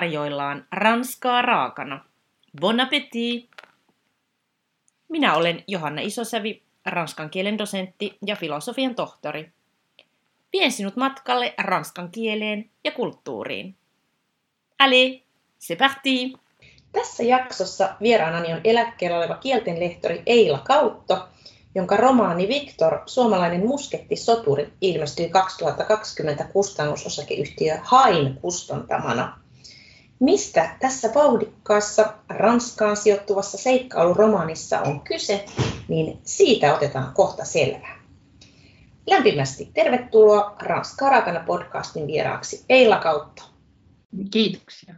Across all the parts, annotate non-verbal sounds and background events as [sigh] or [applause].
tarjoillaan ranskaa raakana. Bon appétit! Minä olen Johanna Isosävi, ranskan kielen dosentti ja filosofian tohtori. Vien sinut matkalle ranskan kieleen ja kulttuuriin. Allez, c'est parti! Tässä jaksossa vieraanani on eläkkeellä oleva kieltenlehtori Eila Kautto, jonka romaani Victor, suomalainen muskettisoturi, ilmestyi 2020 kustannusosakeyhtiö Hain kustantamana. Mistä tässä vauhdikkaassa Ranskaan sijoittuvassa seikkailuromaanissa on kyse, niin siitä otetaan kohta selvää. Lämpimästi tervetuloa Ranskaa raakana podcastin vieraaksi Eila Kautto. Kiitoksia.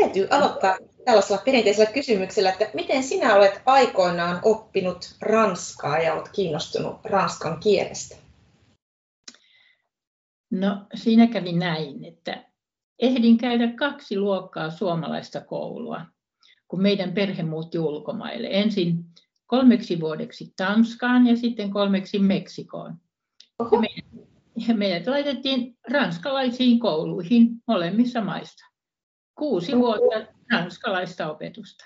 Täytyy aloittaa tällaisella perinteisellä kysymyksellä, että miten sinä olet aikoinaan oppinut ranskaa ja olet kiinnostunut ranskan kielestä? No siinä kävi näin, että ehdin käydä kaksi luokkaa suomalaista koulua, kun meidän perhe muutti ulkomaille. Ensin kolmeksi vuodeksi Tanskaan ja sitten kolmeksi Meksikoon. Ja meidät, ja meidät laitettiin ranskalaisiin kouluihin molemmissa maissa. Kuusi vuotta ranskalaista opetusta.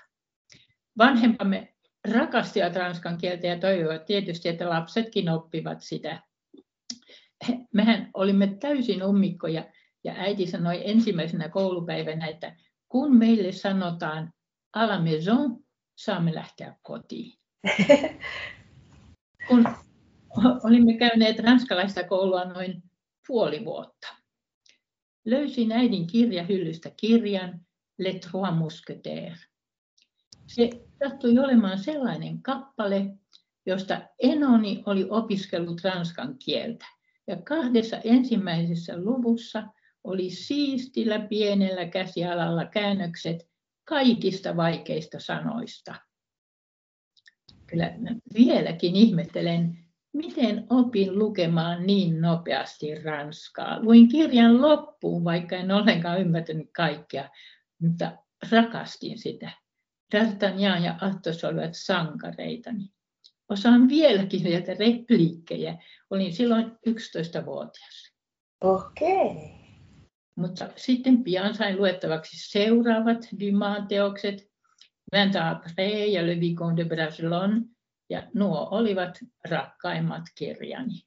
Vanhempamme rakastivat ranskan kieltä ja toivoivat tietysti, että lapsetkin oppivat sitä. Mehän olimme täysin ummikkoja ja äiti sanoi ensimmäisenä koulupäivänä, että kun meille sanotaan à la maison, saamme lähteä kotiin. [laughs] Kun olimme käyneet ranskalaista koulua noin puoli vuotta. Löysin äidin kirjahyllystä kirjan Les Trois Mousquetaires. Se sattui olemaan sellainen kappale, josta Enoni oli opiskellut ranskan kieltä. Ja kahdessa ensimmäisessä luvussa oli siistillä pienellä käsialalla käännökset kaikista vaikeista sanoista. Kyllä vieläkin ihmettelen, miten opin lukemaan niin nopeasti ranskaa. Luin kirjan loppuun, vaikka en ollenkaan ymmärtänyt kaikkea, mutta rakastin sitä. D'Artagnan ja Athos olivat sankareitani. Osaan vieläkin sieltä repliikkejä. Olin silloin 11-vuotias. Okei. Okay. Mutta sitten pian sain luettavaksi seuraavat Dumas teokset, Vingt après ja Le Vicomte de Bragelonne, ja nuo olivat rakkaimmat kirjani.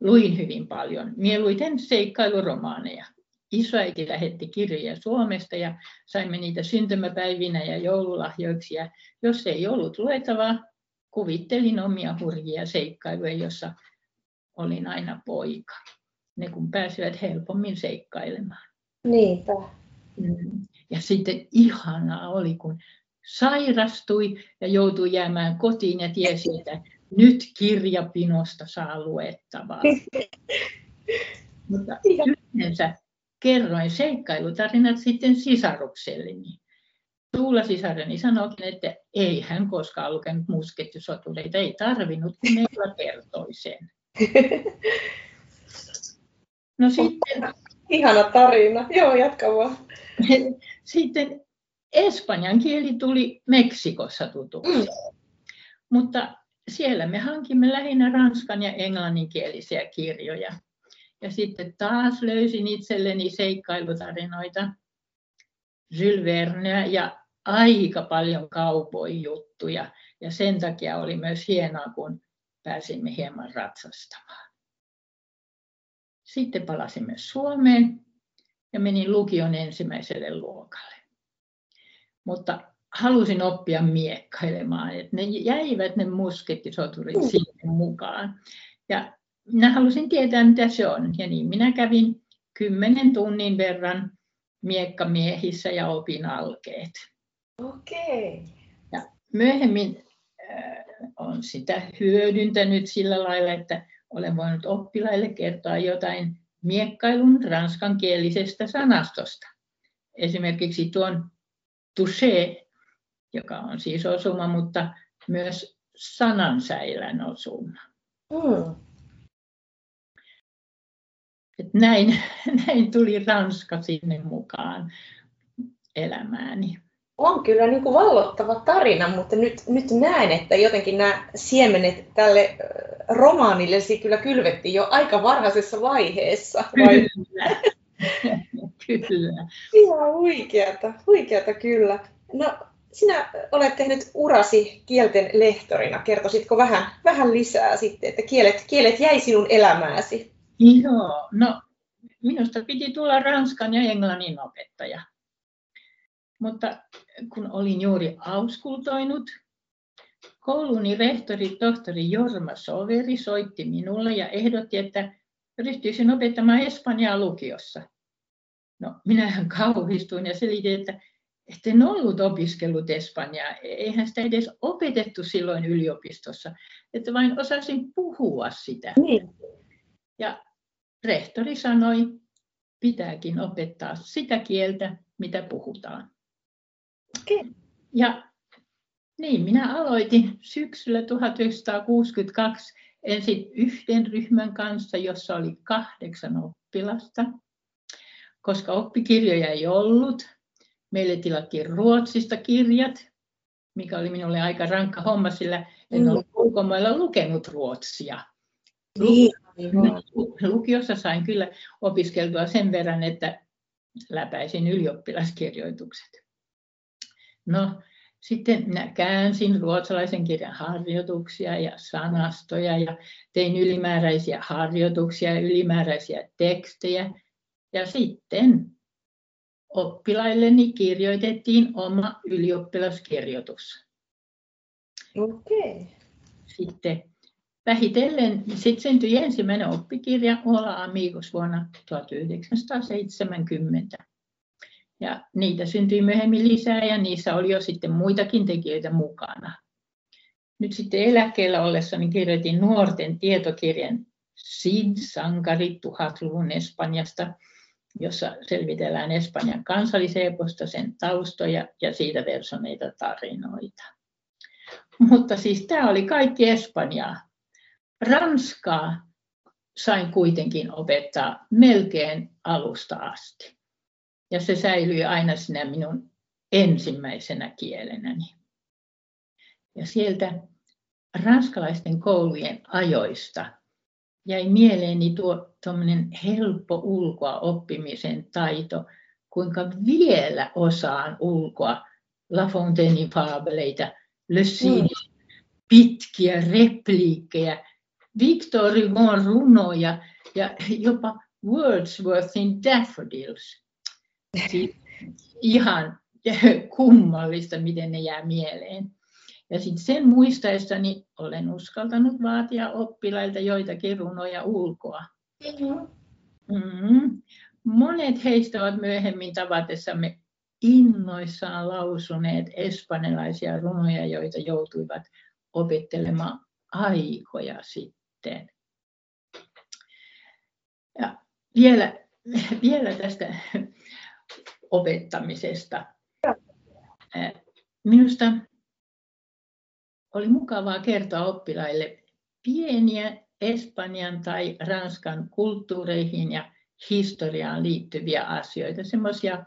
Luin hyvin paljon, mieluiten seikkailuromaaneja. Isoäiti lähetti kirjoja Suomesta ja saimme niitä syntymäpäivinä ja joululahjoiksi. Ja jos ei ollut luettavaa, kuvittelin omia hurjia seikkailuja, jossa olin aina poika. Ne kun pääsivät helpommin seikkailemaan. Niinpä. Mm. Ja sitten ihanaa oli, kun sairastui ja joutui jäämään kotiin ja tiesi, että nyt kirjapinosta saa luettavaa. [laughs] Mutta yleensä kerroin seikkailutarinat sitten sisarukselleni. Tuula sisareni sanoikin, että ei hän koskaan lukenut muskettisotureita, ei tarvinnut, kun meillä kertoi sen. [laughs] No sitten... Ihana tarina. Joo, jatka vaan. [laughs] Sitten espanjan kieli tuli Meksikossa tutuksi. Mm. Mutta siellä me hankimme lähinnä ranskan ja englanninkielisiä kirjoja. Ja sitten taas löysin itselleni seikkailutarinoita, Jules Verneä ja aika paljon kaupojuttuja. Ja sen takia oli myös hienoa, kun pääsimme hieman ratsastamaan. Sitten palasimme Suomeen ja menin lukion ensimmäiselle luokalle. Mutta halusin oppia miekkailemaan, että ne jäivät ne muskettisoturit mm. sinne mukaan. Ja minä halusin tietää, mitä se on. Ja niin minä kävin kymmenen tunnin verran miekkamiehissä ja opin alkeet. Okei. Okay. Ja myöhemmin äh, on sitä hyödyntänyt sillä lailla, että olen voinut oppilaille kertoa jotain miekkailun ranskankielisestä sanastosta. Esimerkiksi tuon touché, joka on siis osuma, mutta myös sanansäilän osuma. Mm. Et näin, [laughs] näin tuli Ranska sinne mukaan elämääni. On kyllä niin kuin vallottava tarina, mutta nyt, nyt näen, että jotenkin nämä siemenet tälle romaanille kyllä kylvettiin jo aika varhaisessa vaiheessa. Vai? Kyllä. [laughs] Kyllä. Ihan huikeata, huikeata kyllä. No, sinä olet tehnyt urasi kielten lehtorina. Kertoisitko vähän, vähän lisää sitten, että kielet, kielet jäi sinun elämääsi? Joo, no minusta piti tulla ranskan ja englannin opettaja. Mutta kun olin juuri auskultoinut, kouluni rehtori, tohtori Jorma Soveri soitti minulle ja ehdotti, että ryhtyisin opettamaan espanjaa lukiossa. No, minähän kauhistuin ja selitin, että en ollut opiskellut espanjaa. Eihän sitä edes opetettu silloin yliopistossa, että vain osasin puhua sitä. Niin. Ja rehtori sanoi, pitääkin opettaa sitä kieltä, mitä puhutaan. Okay. Ja niin, minä aloitin syksyllä 1962 ensin yhden ryhmän kanssa, jossa oli kahdeksan oppilasta. Koska oppikirjoja ei ollut, meille tilattiin Ruotsista kirjat, mikä oli minulle aika rankka homma, sillä en mm. ollut ulkomailla lukenut ruotsia. Niin. Lukiossa sain kyllä opiskeltua sen verran, että läpäisin ylioppilaskirjoitukset. No, sitten minä käänsin ruotsalaisen kirjan harjoituksia ja sanastoja ja tein ylimääräisiä harjoituksia ja ylimääräisiä tekstejä. Ja sitten oppilailleni kirjoitettiin oma ylioppilaskirjoitus. Okei. Okay. Sitten vähitellen sitten syntyi ensimmäinen oppikirja Ola Amigos vuonna 1970. Ja niitä syntyi myöhemmin lisää ja niissä oli jo sitten muitakin tekijöitä mukana. Nyt sitten eläkkeellä ollessani kirjoitin nuorten tietokirjan Sid Sankari tuhatluvun Espanjasta, jossa selvitellään Espanjan kansalliseposta, sen taustoja ja siitä versoneita tarinoita. Mutta siis tämä oli kaikki Espanjaa. Ranskaa sain kuitenkin opettaa melkein alusta asti. Ja se säilyi aina sinä minun ensimmäisenä kielenäni. Ja sieltä ranskalaisten koulujen ajoista jäi mieleeni tuo helppo ulkoa oppimisen taito, kuinka vielä osaan ulkoa La Fontainein faabeleita, Le Cine, pitkiä repliikkejä, Victor Hugon runoja ja jopa Wordsworthin Daffodils. Siis ihan [laughs] kummallista, miten ne jää mieleen. Ja sitten sen muistaessani olen uskaltanut vaatia oppilailta joitakin runoja ulkoa. Mm-hmm. Monet heistä ovat myöhemmin tavatessamme innoissaan lausuneet espanjalaisia runoja, joita joutuivat opettelemaan aikoja sitten. Ja vielä, [laughs] vielä tästä opettamisesta. Minusta oli mukavaa kertoa oppilaille pieniä Espanjan tai Ranskan kulttuureihin ja historiaan liittyviä asioita, semmoisia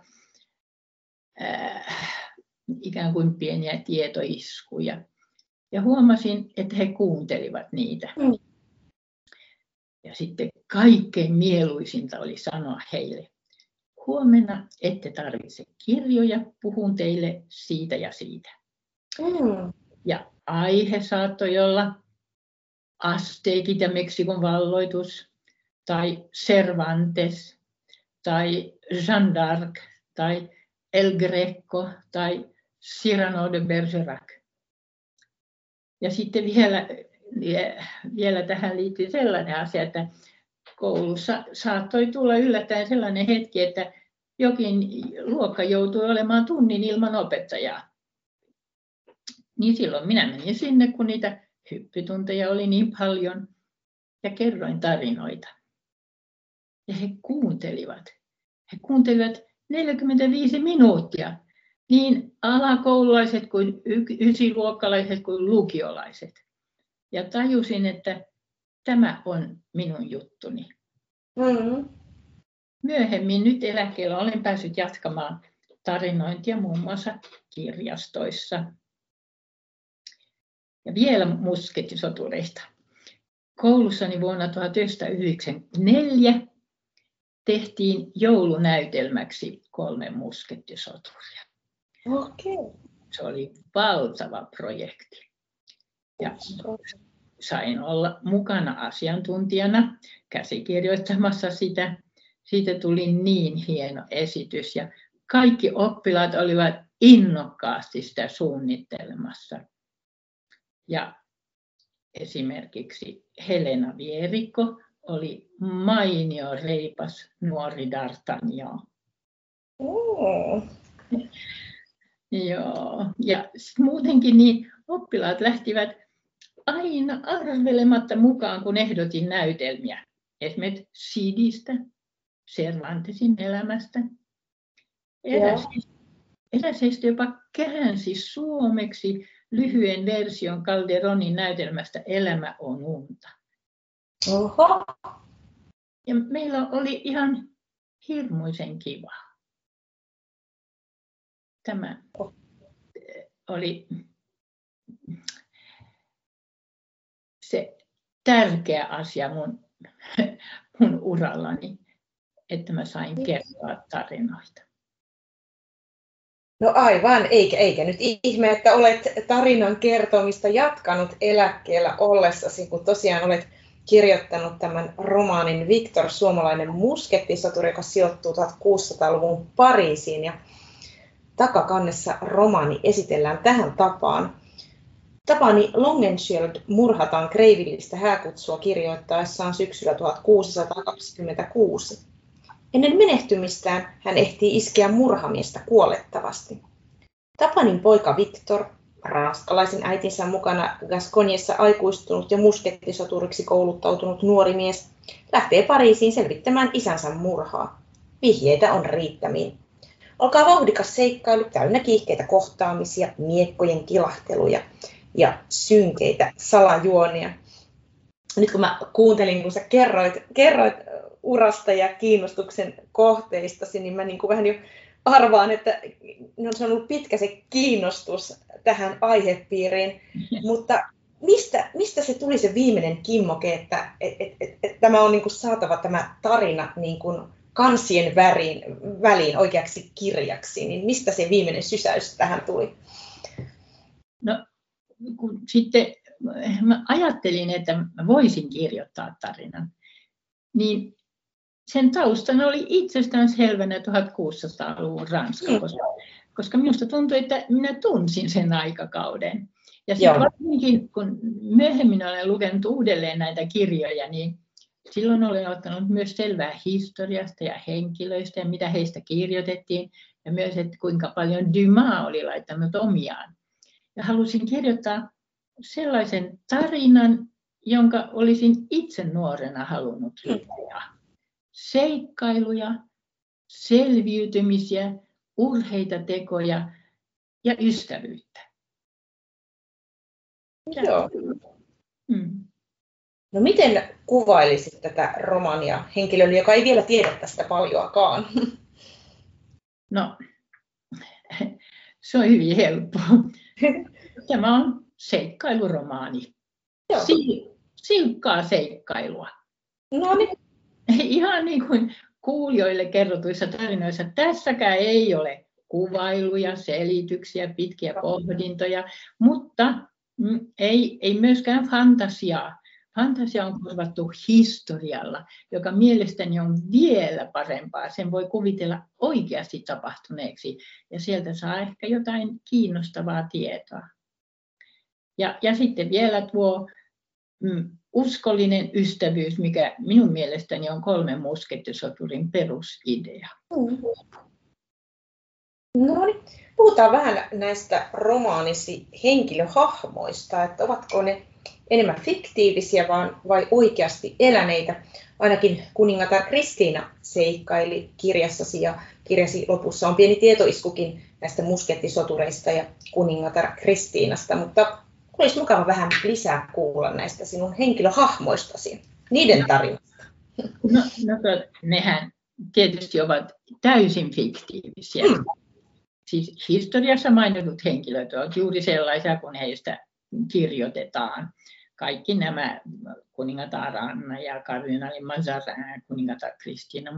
äh, ikään kuin pieniä tietoiskuja. Ja huomasin, että he kuuntelivat niitä. Mm. Ja sitten kaikkein mieluisinta oli sanoa heille, huomenna ette tarvitse kirjoja, puhun teille siitä ja siitä. Mm. Ja aihe saattoi olla asteikit ja Meksikon valloitus, tai Cervantes, tai Jeanne d'Arc, tai El Greco, tai Cyrano de Bergerac. Ja sitten vielä, vielä tähän liittyy sellainen asia, että koulussa saattoi tulla yllättäen sellainen hetki, että jokin luokka joutui olemaan tunnin ilman opettajaa. Niin silloin minä menin sinne, kun niitä hyppytunteja oli niin paljon, ja kerroin tarinoita. Ja he kuuntelivat. He kuuntelivat 45 minuuttia, niin alakoululaiset kuin ysiluokkalaiset kuin lukiolaiset. Ja tajusin, että tämä on minun juttuni. Mm-hmm. Myöhemmin nyt eläkkeellä olen päässyt jatkamaan tarinointia muun muassa kirjastoissa. Ja vielä muskettisotureista. Koulussani vuonna 1994 tehtiin joulunäytelmäksi kolme muskettisoturia. Okei. Se oli valtava projekti. Ja sain olla mukana asiantuntijana käsikirjoittamassa sitä. Siitä tuli niin hieno esitys ja kaikki oppilaat olivat innokkaasti sitä suunnittelemassa. Ja esimerkiksi Helena Vierikko oli mainio reipas nuori D'Artagnan. Oh. Joo, ja muutenkin niin oppilaat lähtivät aina arvelematta mukaan, kun ehdotin näytelmiä. Esimerkiksi Sidistä, Cervantesin elämästä. Eräs, eräs heistä jopa käänsi suomeksi lyhyen version Calderonin näytelmästä Elämä on unta. Oho. Ja meillä oli ihan hirmuisen kiva. Tämä oli se tärkeä asia mun, mun urallani, että mä sain niin. kertoa tarinoita. No aivan, eikä, eikä nyt ihme, että olet tarinan kertomista jatkanut eläkkeellä ollessasi, kun tosiaan olet kirjoittanut tämän romaanin Viktor, suomalainen muskettisoturi, joka sijoittuu 1600-luvun Pariisiin. Ja takakannessa romaani esitellään tähän tapaan. Tapani Longenschild murhataan kreivillistä hääkutsua kirjoittaessaan syksyllä 1626. Ennen menehtymistään hän ehtii iskeä murhamista kuolettavasti. Tapanin poika Viktor, ranskalaisen äitinsä mukana Gasconiessa aikuistunut ja muskettisoturiksi kouluttautunut nuori mies, lähtee Pariisiin selvittämään isänsä murhaa. Vihjeitä on riittämiin. Olkaa vauhdikas seikkailu täynnä kiihkeitä kohtaamisia, miekkojen kilahteluja ja synkeitä salajuonia. Nyt kun mä kuuntelin, kun sä kerroit, kerroit urasta ja kiinnostuksen kohteistasi, niin mä niin kuin vähän jo arvaan, että no, se on ollut pitkä se kiinnostus tähän aihepiiriin, mutta mistä, mistä se tuli se viimeinen kimmoke, että et, et, et, et, tämä on niin kuin saatava tämä tarina niin kuin kansien väriin, väliin oikeaksi kirjaksi, niin mistä se viimeinen sysäys tähän tuli? No, kun sitten mä ajattelin, että mä voisin kirjoittaa tarinan, niin sen taustana oli itsestään selvänä 1600-luvun Ranska, mm. koska, koska minusta tuntui, että minä tunsin sen aikakauden. Ja sitten varsinkin, kun myöhemmin olen lukenut uudelleen näitä kirjoja, niin silloin olen ottanut myös selvää historiasta ja henkilöistä ja mitä heistä kirjoitettiin, ja myös, että kuinka paljon Dumas oli laittanut omiaan. Ja halusin kirjoittaa sellaisen tarinan, jonka olisin itse nuorena halunnut lukea seikkailuja, selviytymisiä, urheita tekoja ja ystävyyttä. Joo. Mm. No miten kuvailisit tätä romania henkilölle, joka ei vielä tiedä tästä paljoakaan? [laughs] No, [laughs] se on hyvin helppo. [laughs] Tämä on seikkailuromaani. Joo. silkkaa seikkailua. No niin. [laughs] ihan niin kuin kuulijoille kerrotuissa tarinoissa, tässäkään ei ole kuvailuja, selityksiä, pitkiä pohdintoja, mutta mm, ei, ei myöskään fantasiaa. Fantasia on korvattu historialla, joka mielestäni on vielä parempaa. Sen voi kuvitella oikeasti tapahtuneeksi ja sieltä saa ehkä jotain kiinnostavaa tietoa. Ja, ja sitten vielä tuo mm, uskollinen ystävyys, mikä minun mielestäni on kolmen muskettisoturin perusidea. Mm. No niin, puhutaan vähän näistä romaanisi henkilöhahmoista, että ovatko ne enemmän fiktiivisiä vaan, vai oikeasti eläneitä. Ainakin kuningatar Kristiina seikkaili kirjassasi ja kirjasi lopussa on pieni tietoiskukin näistä muskettisotureista ja kuningatar Kristiinasta, mutta olisi mukava vähän lisää kuulla näistä sinun henkilöhahmoistasi, niiden tarinasta. No, no nehän tietysti ovat täysin fiktiivisiä. Hmm. Siis historiassa mainitut henkilöt ovat juuri sellaisia kuin heistä kirjoitetaan. kaikki nämä kuningatar Anna ja kardinaali Mazarin, kuningatar Kristina,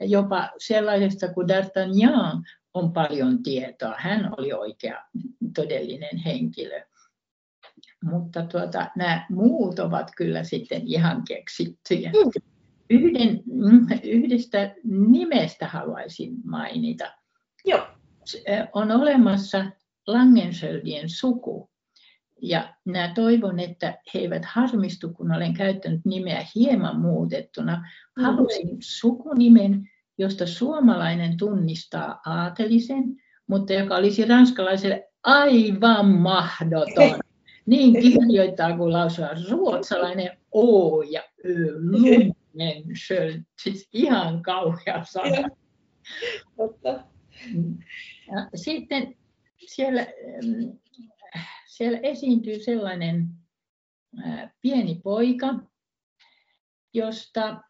ja jopa sellaisesta kuin D'Artagnan on paljon tietoa. Hän oli oikea todellinen henkilö. Mutta tuota, nämä muut ovat kyllä sitten ihan keksittyjä. Mm. Yhden, yhdestä nimestä haluaisin mainita. Joo. On olemassa Langenscheldien suku. Ja minä toivon, että he eivät harmistu, kun olen käyttänyt nimeä hieman muutettuna. Mm. Halusin sukunimen, josta suomalainen tunnistaa aatelisen, mutta joka olisi ranskalaiselle aivan mahdoton. [laughs] Niin kirjoittaa kuin lausua ruotsalainen O ja Ö, Lumensköld, siis ihan kauhea sana. Ja sitten siellä, siellä esiintyy sellainen pieni poika, josta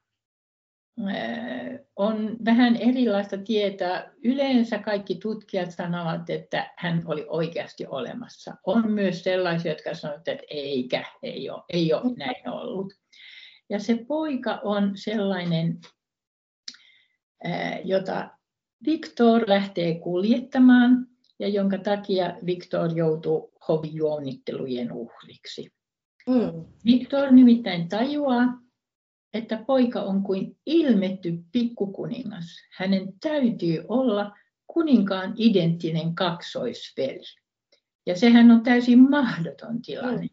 on vähän erilaista tietää. Yleensä kaikki tutkijat sanovat, että hän oli oikeasti olemassa. On myös sellaisia, jotka sanovat, että eikä, ei ole, ei ole näin ollut. Ja se poika on sellainen, jota Viktor lähtee kuljettamaan ja jonka takia Viktor joutuu hovijuonittelujen uhriksi. Mm. Viktor nimittäin tajuaa, että poika on kuin ilmetty pikkukuningas. Hänen täytyy olla kuninkaan identtinen kaksoisveli. Ja sehän on täysin mahdoton tilanne, mm.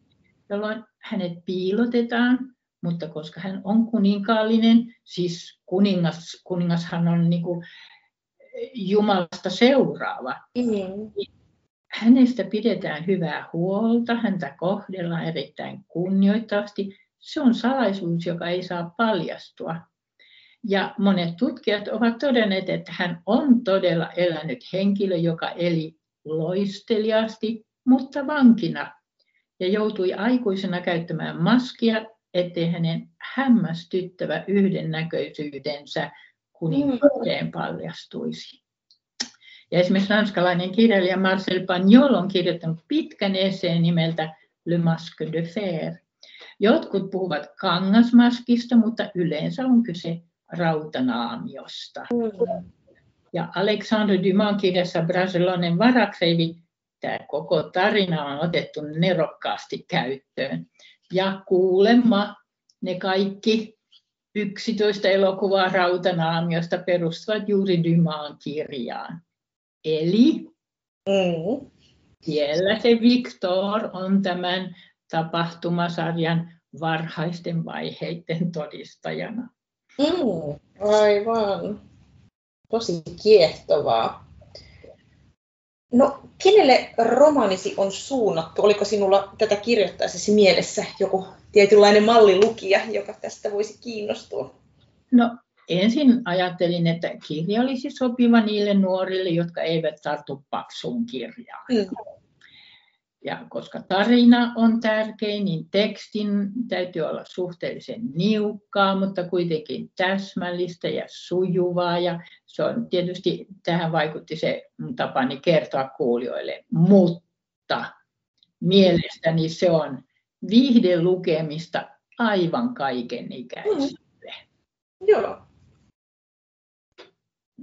jolloin hänet piilotetaan, mutta koska hän on kuninkaallinen, siis kuningas, kuningashan on niin kuin Jumalasta seuraava, mm. hänestä pidetään hyvää huolta, häntä kohdellaan erittäin kunnioittavasti, se on salaisuus, joka ei saa paljastua. Ja monet tutkijat ovat todenneet, että hän on todella elänyt henkilö, joka eli loisteliaasti, mutta vankina ja joutui aikuisena käyttämään maskia, ettei hänen hämmästyttävä yhdennäköisyytensä kuninkaateen paljastuisi. Ja esimerkiksi ranskalainen kirjailija Marcel Pagnol on kirjoittanut pitkän esseen nimeltä Le Masque de Fer, Jotkut puhuvat kangasmaskista, mutta yleensä on kyse rautanaamiosta. Mm. Ja Alexandre Dumas kirjassa Brasilonen varaksevi tämä koko tarina on otettu nerokkaasti käyttöön. Ja kuulemma ne kaikki 11 elokuvaa rautanaamiosta perustuvat juuri Dumaan kirjaan. Eli mm. siellä se Victor on tämän tapahtumasarjan varhaisten vaiheiden todistajana. Mm, aivan. Tosi kiehtovaa. No, kenelle romaanisi on suunnattu? Oliko sinulla tätä kirjoittaisesi mielessä joku tietynlainen mallilukija, joka tästä voisi kiinnostua? No, ensin ajattelin, että kirja olisi sopiva niille nuorille, jotka eivät tartu paksuun kirjaan. Mm. Ja koska tarina on tärkein, niin tekstin täytyy olla suhteellisen niukkaa, mutta kuitenkin täsmällistä ja sujuvaa. Ja se on tietysti, tähän vaikutti se tapani kertoa kuulijoille, mutta mielestäni se on viihdelukemista aivan kaiken ikäisille. Mm. Joo.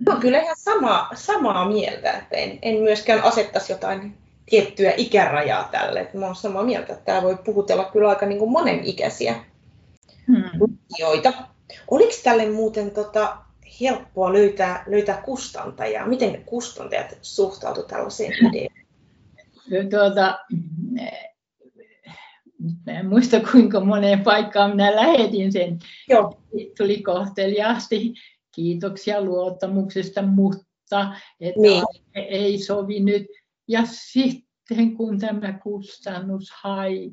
No, kyllä ihan sama, samaa mieltä, että en, en myöskään asettaisi jotain tiettyä ikärajaa tälle. Et mä olen samaa mieltä, että tämä voi puhutella kyllä aika niin kuin monenikäisiä hmm. lukijoita. Oliko tälle muuten tota, helppoa löytää, löytää kustantajaa? Miten kustantajat suhtautuivat tällaiseen ideaan? Tuota, en muista kuinka moneen paikkaan minä lähetin sen. Joo. Tuli kohteliaasti kiitoksia luottamuksesta, mutta että niin. ei sovi nyt ja sitten kun tämä kustannus hai,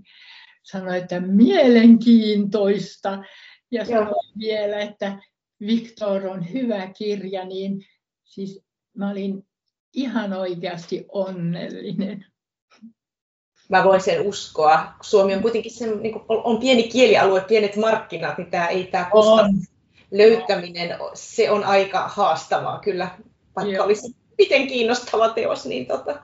sanoi, että mielenkiintoista ja sanoi Joo. vielä, että Viktor on hyvä kirja, niin siis mä olin ihan oikeasti onnellinen. Mä voin sen uskoa. Suomi on kuitenkin sen, niin on pieni kielialue, pienet markkinat, niin tämä ei tämä löytäminen, se on aika haastavaa kyllä, vaikka Joo. olisi miten kiinnostava teos, niin tota,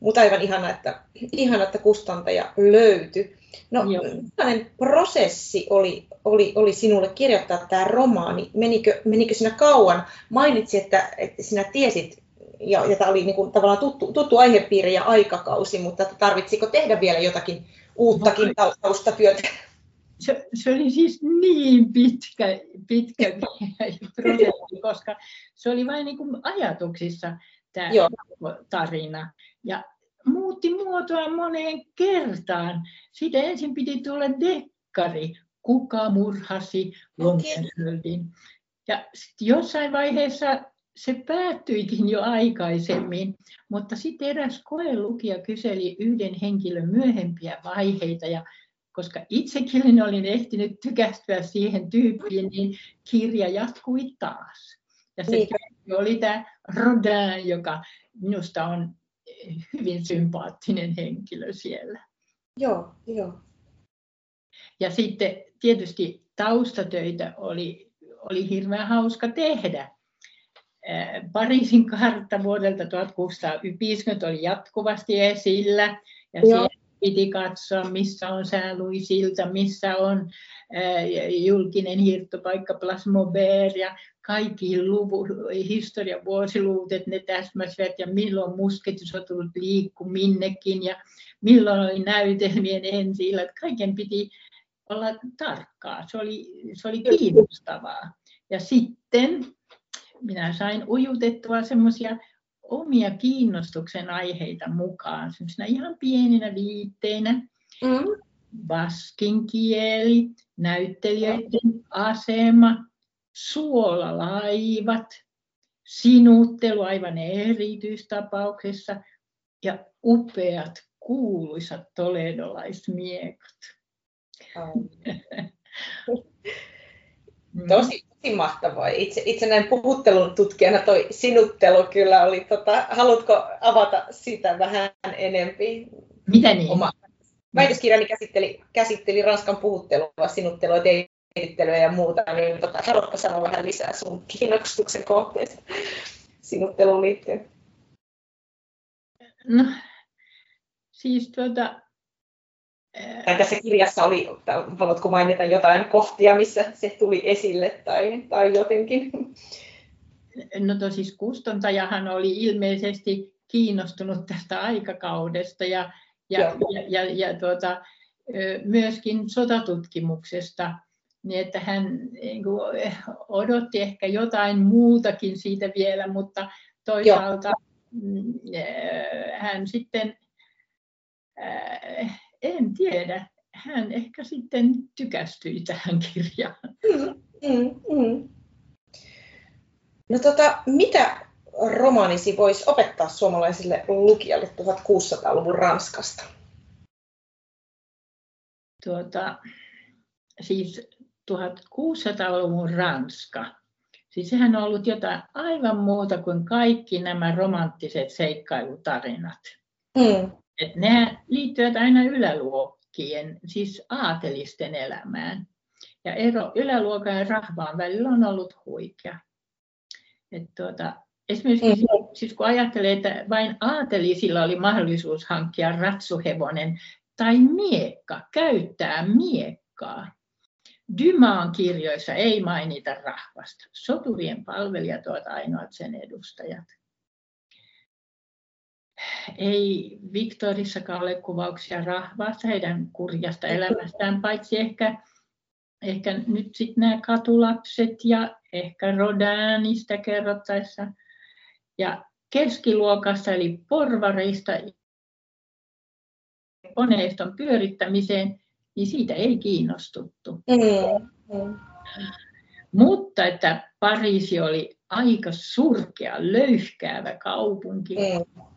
mutta aivan ihana, että, ihana, että kustantaja löytyi. No, millainen prosessi oli, oli, oli sinulle kirjoittaa tämä romaani? Menikö, menikö sinä kauan? Mainitsi, että, että sinä tiesit, ja, ja tämä oli niin kuin, tavallaan tuttu, tuttu aihepiiri ja aikakausi, mutta tarvitsiko tehdä vielä jotakin uuttakin taustatyötä? Se, se oli siis niin pitkä, pitkä prosessi, koska se oli vain niin kuin ajatuksissa tämä Joo. tarina. Ja muutti muotoa moneen kertaan. Siitä ensin piti tulla dekkari, kuka murhasi Longenhöldin. Ja jossain vaiheessa se päättyikin jo aikaisemmin, mutta sitten eräs koelukija kyseli yhden henkilön myöhempiä vaiheita ja koska itsekin olin ehtinyt tykästyä siihen tyyppiin, niin kirja jatkui taas. Ja se niin. oli tämä Rodin, joka minusta on hyvin sympaattinen henkilö siellä. Joo, joo. Ja sitten tietysti taustatöitä oli, oli hirveän hauska tehdä. Pariisin kartta vuodelta 1650 oli jatkuvasti esillä ja siellä piti katsoa, missä on sääluisilta, missä on julkinen hirttopaikka Plasmobert ja kaikki luvu, historian vuosiluvut, että ne täsmäsivät ja milloin musketisotulut liikku minnekin ja milloin oli näytelmien ensi että kaiken piti olla tarkkaa. Se oli, se oli kiinnostavaa. Ja sitten minä sain ujutettua semmoisia omia kiinnostuksen aiheita mukaan, semmoisina ihan pieninä viitteinä. Mm. Baskin kieli, näyttelijöiden asema, suolalaivat, sinuttelu aivan erityistapauksessa ja upeat kuuluisat toledolaismiekat. [laughs] Tosi, tosi mahtavaa. Itse, itse näin puhuttelun tutkijana toi sinuttelu kyllä oli, tota, haluatko avata sitä vähän enempi? Mitä niin? Oma väitöskirjani käsitteli, käsitteli Ranskan puhuttelua, sinuttelua, teinittelyä ja muuta, niin tota, haluatko sanoa vähän lisää sun kiinnostuksen kohteesta sinutteluun liittyen? No, siis tuota, tai tässä kirjassa oli, haluatko mainita jotain kohtia, missä se tuli esille tai, tai jotenkin? No to, siis kustantajahan oli ilmeisesti kiinnostunut tästä aikakaudesta ja, ja, ja, ja, ja tuota, myöskin sotatutkimuksesta, niin että hän niin kuin, odotti ehkä jotain muutakin siitä vielä, mutta toisaalta Joo. Mm, hän sitten en tiedä. Hän ehkä sitten tykästyi tähän kirjaan. Mm, mm, mm. No tota, mitä romaanisi voisi opettaa suomalaisille lukijalle 1600-luvun Ranskasta? Tuota, siis 1600-luvun Ranska. Siis sehän on ollut jotain aivan muuta kuin kaikki nämä romanttiset seikkailutarinat. Mm. Et ne liittyvät aina yläluokkien, siis aatelisten elämään. Ja ero yläluokan ja rahvaan välillä on ollut huikea. Et tuota, esimerkiksi siis kun ajattelee, että vain aatelisilla oli mahdollisuus hankkia ratsuhevonen tai miekka, käyttää miekkaa. Dymaan kirjoissa ei mainita rahvasta. Soturien palvelijat ovat ainoat sen edustajat ei Viktorissakaan ole kuvauksia rahvasta heidän kurjasta elämästään, paitsi ehkä, ehkä nyt sitten nämä katulapset ja ehkä Rodinista kerrottaessa. Ja keskiluokassa eli porvareista koneiston pyörittämiseen, niin siitä ei kiinnostuttu. Mm. Mutta että Pariisi oli aika surkea, löyhkäävä kaupunki.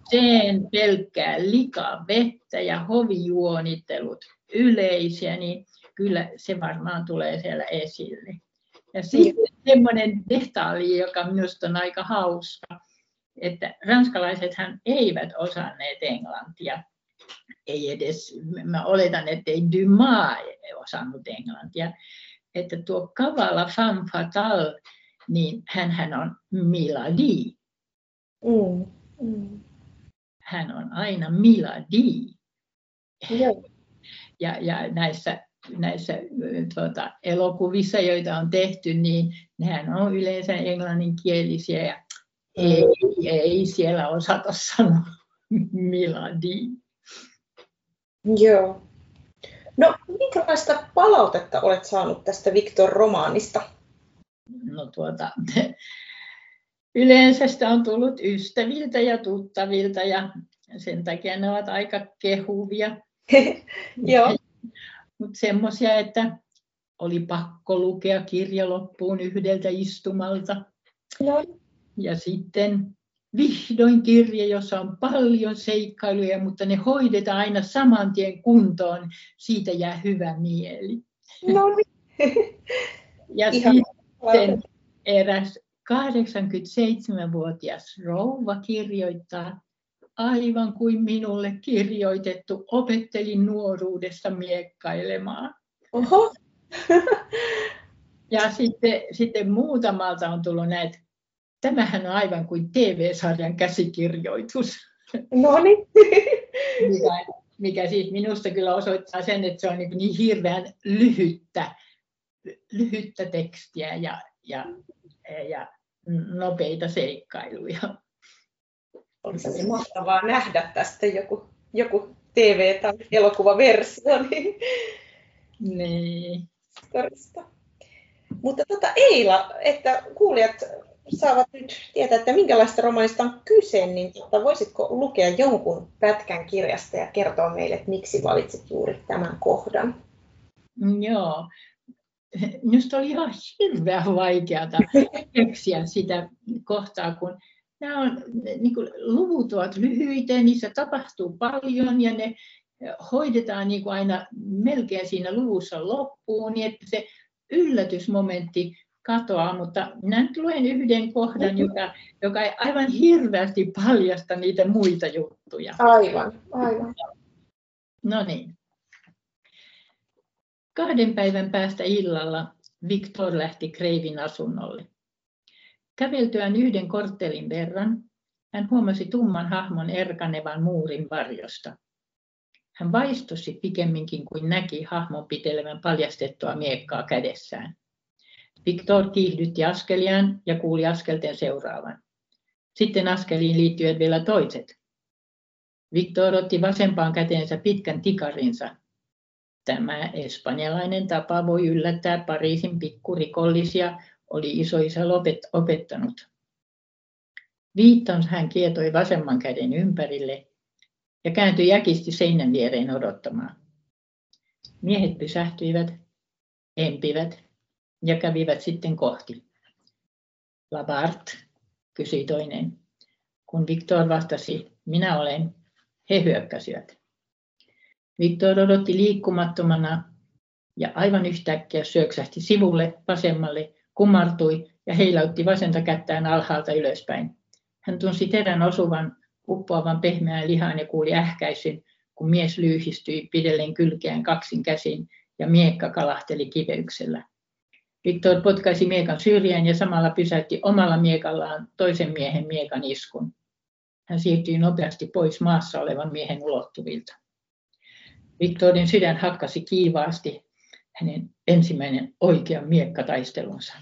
Sen pelkkää likaa vettä ja hovijuonittelut yleisiä, niin kyllä se varmaan tulee siellä esille. Ja sitten semmoinen detaali, joka minusta on aika hauska, että ranskalaisethan eivät osanneet englantia. Ei edes, mä oletan, että ei Dumas osannut englantia. Että tuo kavala femme fatale, niin hän on Miladi. Mm. Mm hän on aina Miladi. Ja, ja näissä, näissä tuota, elokuvissa, joita on tehty, niin nehän on yleensä englanninkielisiä ja ei, ei siellä osata sanoa [laughs] miladi. Joo. No, minkälaista palautetta olet saanut tästä Victor-romaanista? No tuota, yleensä sitä on tullut ystäviltä ja tuttavilta ja sen takia ne ovat aika kehuvia. [laughs] Joo. Mutta semmoisia, että oli pakko lukea kirja loppuun yhdeltä istumalta. No. Ja sitten vihdoin kirja, jossa on paljon seikkailuja, mutta ne hoidetaan aina saman tien kuntoon. Siitä jää hyvä mieli. No niin. Ja [laughs] Ihan sitten eräs 87-vuotias rouva kirjoittaa, aivan kuin minulle kirjoitettu, opettelin nuoruudessa miekkailemaan. Oho. Ja sitten, sitten muutamalta on tullut näitä, tämähän on aivan kuin TV-sarjan käsikirjoitus, No niin. mikä, mikä siis minusta kyllä osoittaa sen, että se on niin, niin hirveän lyhyttä, lyhyttä tekstiä ja, ja, ja nopeita seikkailuja. Olisi mahtavaa nähdä tästä joku, joku TV- tai elokuvaversio niin Niin. Mutta tota, Eila, että kuulijat saavat nyt tietää, että minkälaista romaanista on kyse, niin tota, voisitko lukea jonkun pätkän kirjasta ja kertoa meille, että miksi valitsit juuri tämän kohdan? Joo. [laughs] Minusta oli ihan hirveän vaikeaa [laughs] keksiä sitä kohtaa, kun nämä on, niin kuin, luvut ovat lyhyitä, niissä tapahtuu paljon ja ne hoidetaan niin kuin aina melkein siinä luvussa loppuun, niin että se yllätysmomentti katoaa, mutta minä nyt luen yhden kohdan, joka, joka ei aivan hirveästi paljasta niitä muita juttuja. Aivan, aivan. No niin. Kahden päivän päästä illalla Victor lähti Kreivin asunnolle. Käveltyään yhden korttelin verran, hän huomasi tumman hahmon erkanevan muurin varjosta. Hän vaistosi pikemminkin kuin näki hahmon pitelevän paljastettua miekkaa kädessään. Victor kiihdytti askeliaan ja kuuli askelten seuraavan. Sitten askeliin liittyivät vielä toiset. Victor otti vasempaan käteensä pitkän tikarinsa. Tämä espanjalainen tapa voi yllättää Pariisin pikkurikollisia, oli isoisä opettanut. Viittansa hän kietoi vasemman käden ympärille ja kääntyi jäkisti seinän viereen odottamaan. Miehet pysähtyivät, empivät ja kävivät sitten kohti. Labart, kysyi toinen. Kun Victor vastasi, minä olen, he hyökkäsivät. Victor odotti liikkumattomana ja aivan yhtäkkiä syöksähti sivulle vasemmalle, kumartui ja heilautti vasenta kättään alhaalta ylöspäin. Hän tunsi terän osuvan uppoavan pehmeään lihaan ja kuuli ähkäisyn, kun mies lyhistyi pidellen kylkeään kaksin käsin ja miekka kalahteli kiveyksellä. Viktor potkaisi miekan syrjään ja samalla pysäytti omalla miekallaan toisen miehen miekan iskun. Hän siirtyi nopeasti pois maassa olevan miehen ulottuvilta. Viktorin sydän hakkasi kiivaasti hänen ensimmäinen oikean miekkataistelunsa.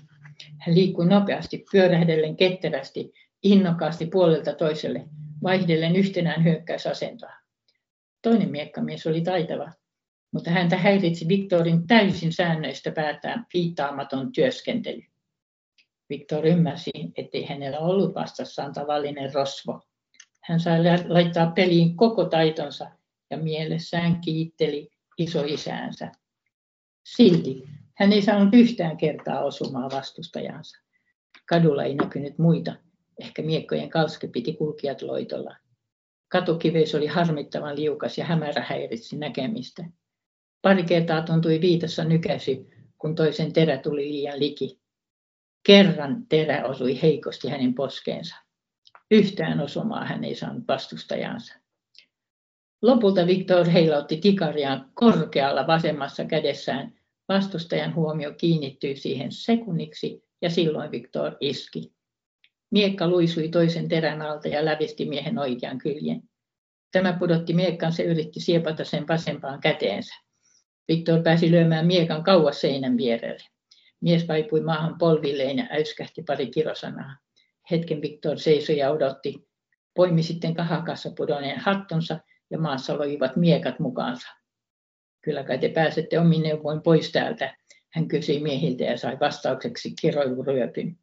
Hän liikkui nopeasti, pyörähdellen ketterästi, innokkaasti puolelta toiselle, vaihdellen yhtenään hyökkäysasentoa. Toinen miekkamies oli taitava, mutta häntä häiritsi Viktorin täysin säännöistä päätään piittaamaton työskentely. Viktor ymmärsi, ettei hänellä ollut vastassaan tavallinen rosvo. Hän sai laittaa peliin koko taitonsa ja mielessään kiitteli isoisäänsä. Silti hän ei saanut yhtään kertaa osumaa vastustajansa. Kadulla ei näkynyt muita, ehkä miekkojen kalske piti kulkijat loitolla. Katukiveys oli harmittavan liukas ja hämärä häiritsi näkemistä. Pari kertaa tuntui viitossa nykäsy, kun toisen terä tuli liian liki. Kerran terä osui heikosti hänen poskeensa. Yhtään osumaa hän ei saanut vastustajansa. Lopulta Victor heilautti tikariaan korkealla vasemmassa kädessään. Vastustajan huomio kiinnittyi siihen sekunniksi ja silloin Victor iski. Miekka luisui toisen terän alta ja lävisti miehen oikean kyljen. Tämä pudotti miekkaan, se yritti siepata sen vasempaan käteensä. Viktor pääsi lyömään miekan kauas seinän vierelle. Mies vaipui maahan polvilleen ja äyskähti pari kirosanaa. Hetken Viktor seisoi ja odotti. Poimi sitten kahakassa pudonneen hattonsa ja maassa loivat miekat mukaansa. Kyllä kai te pääsette omin neuvoin pois täältä, hän kysyi miehiltä ja sai vastaukseksi kiroiluryöpyn.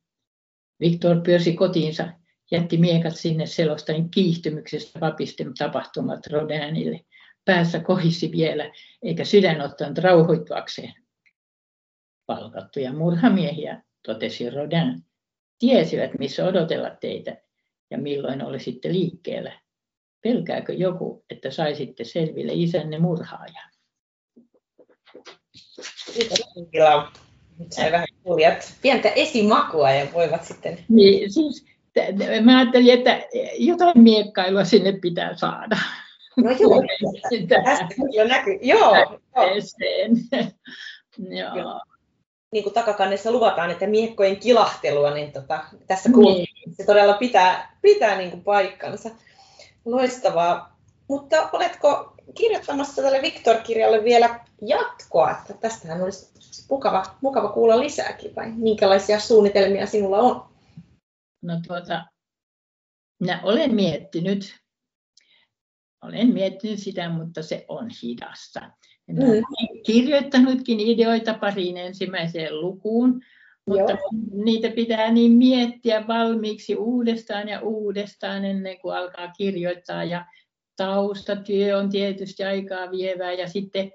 Viktor pyörsi kotiinsa, jätti miekat sinne selostain kiihtymyksestä vapisten tapahtumat Rodinille. Päässä kohisi vielä, eikä sydän ottanut rauhoittuakseen. Palkattuja murhamiehiä, totesi Rodin, tiesivät, missä odotella teitä ja milloin olisitte liikkeellä. Pelkääkö joku, että saisitte selville isänne murhaajan? Sai vähän kuulijat pientä esimakua ja voivat sitten... Niin, siis mä ajattelin, että jotain miekkailua sinne pitää saada. No joo, [laughs] tästä jo näkyy. Joo, [laughs] joo. joo. Niin kuin takakannessa luvataan, että miekkojen kilahtelua, niin tota, tässä niin. se todella pitää, pitää niin kuin paikkansa. Loistavaa. Mutta oletko kirjoittamassa tälle Victor-kirjalle vielä jatkoa? Että tästähän olisi mukava, mukava kuulla lisääkin, vai minkälaisia suunnitelmia sinulla on? No tuota, minä olen miettinyt, olen miettinyt sitä, mutta se on hidasta. Mm. Olen kirjoittanutkin ideoita pariin ensimmäiseen lukuun, mutta Joo. niitä pitää niin miettiä valmiiksi uudestaan ja uudestaan ennen kuin alkaa kirjoittaa. Ja taustatyö on tietysti aikaa vievää ja sitten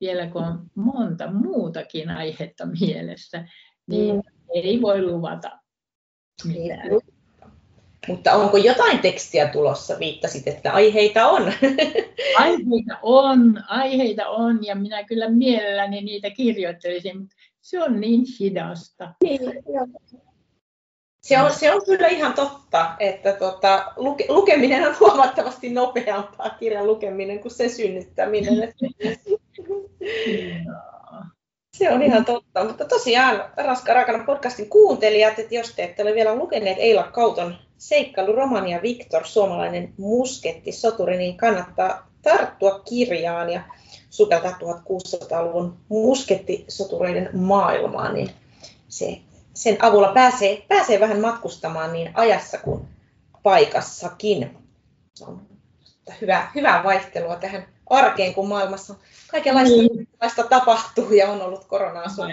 vielä kun on monta muutakin aihetta mielessä, niin mm. ei voi luvata mitään. Mutta onko jotain tekstiä tulossa? Viittasit, että aiheita on. Aiheita on, aiheita on ja minä kyllä mielelläni niitä kirjoittelisin, mutta se on niin hidasta. Niin, se on, se on kyllä ihan totta, että tota, luke, lukeminen on huomattavasti nopeampaa kirjan lukeminen kuin se synnyttäminen. Se on ihan totta, mutta tosiaan Raska Rakana podcastin kuuntelijat, että jos te ette ole vielä lukeneet Eila Kauton seikkailuromania Viktor, suomalainen musketti, soturi, niin kannattaa tarttua kirjaan ja sukeltaa 1600-luvun muskettisotureiden maailmaan, niin se, sen avulla pääsee, pääsee vähän matkustamaan niin ajassa kuin paikassakin. Se on hyvä, hyvää vaihtelua tähän arkeen, kun maailmassa kaikenlaista niin. tapahtuu ja on ollut koronaa sun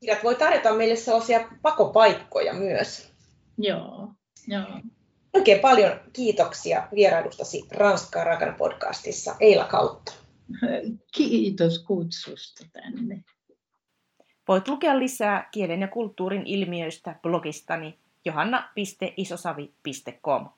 Kirjat voi tarjota meille sellaisia pakopaikkoja myös. Joo, joo. Oikein paljon kiitoksia vierailustasi Ranskaa Rakan podcastissa Eila Kautta. Kiitos kutsusta tänne. Voit lukea lisää kielen ja kulttuurin ilmiöistä blogistani johanna.isosavi.com.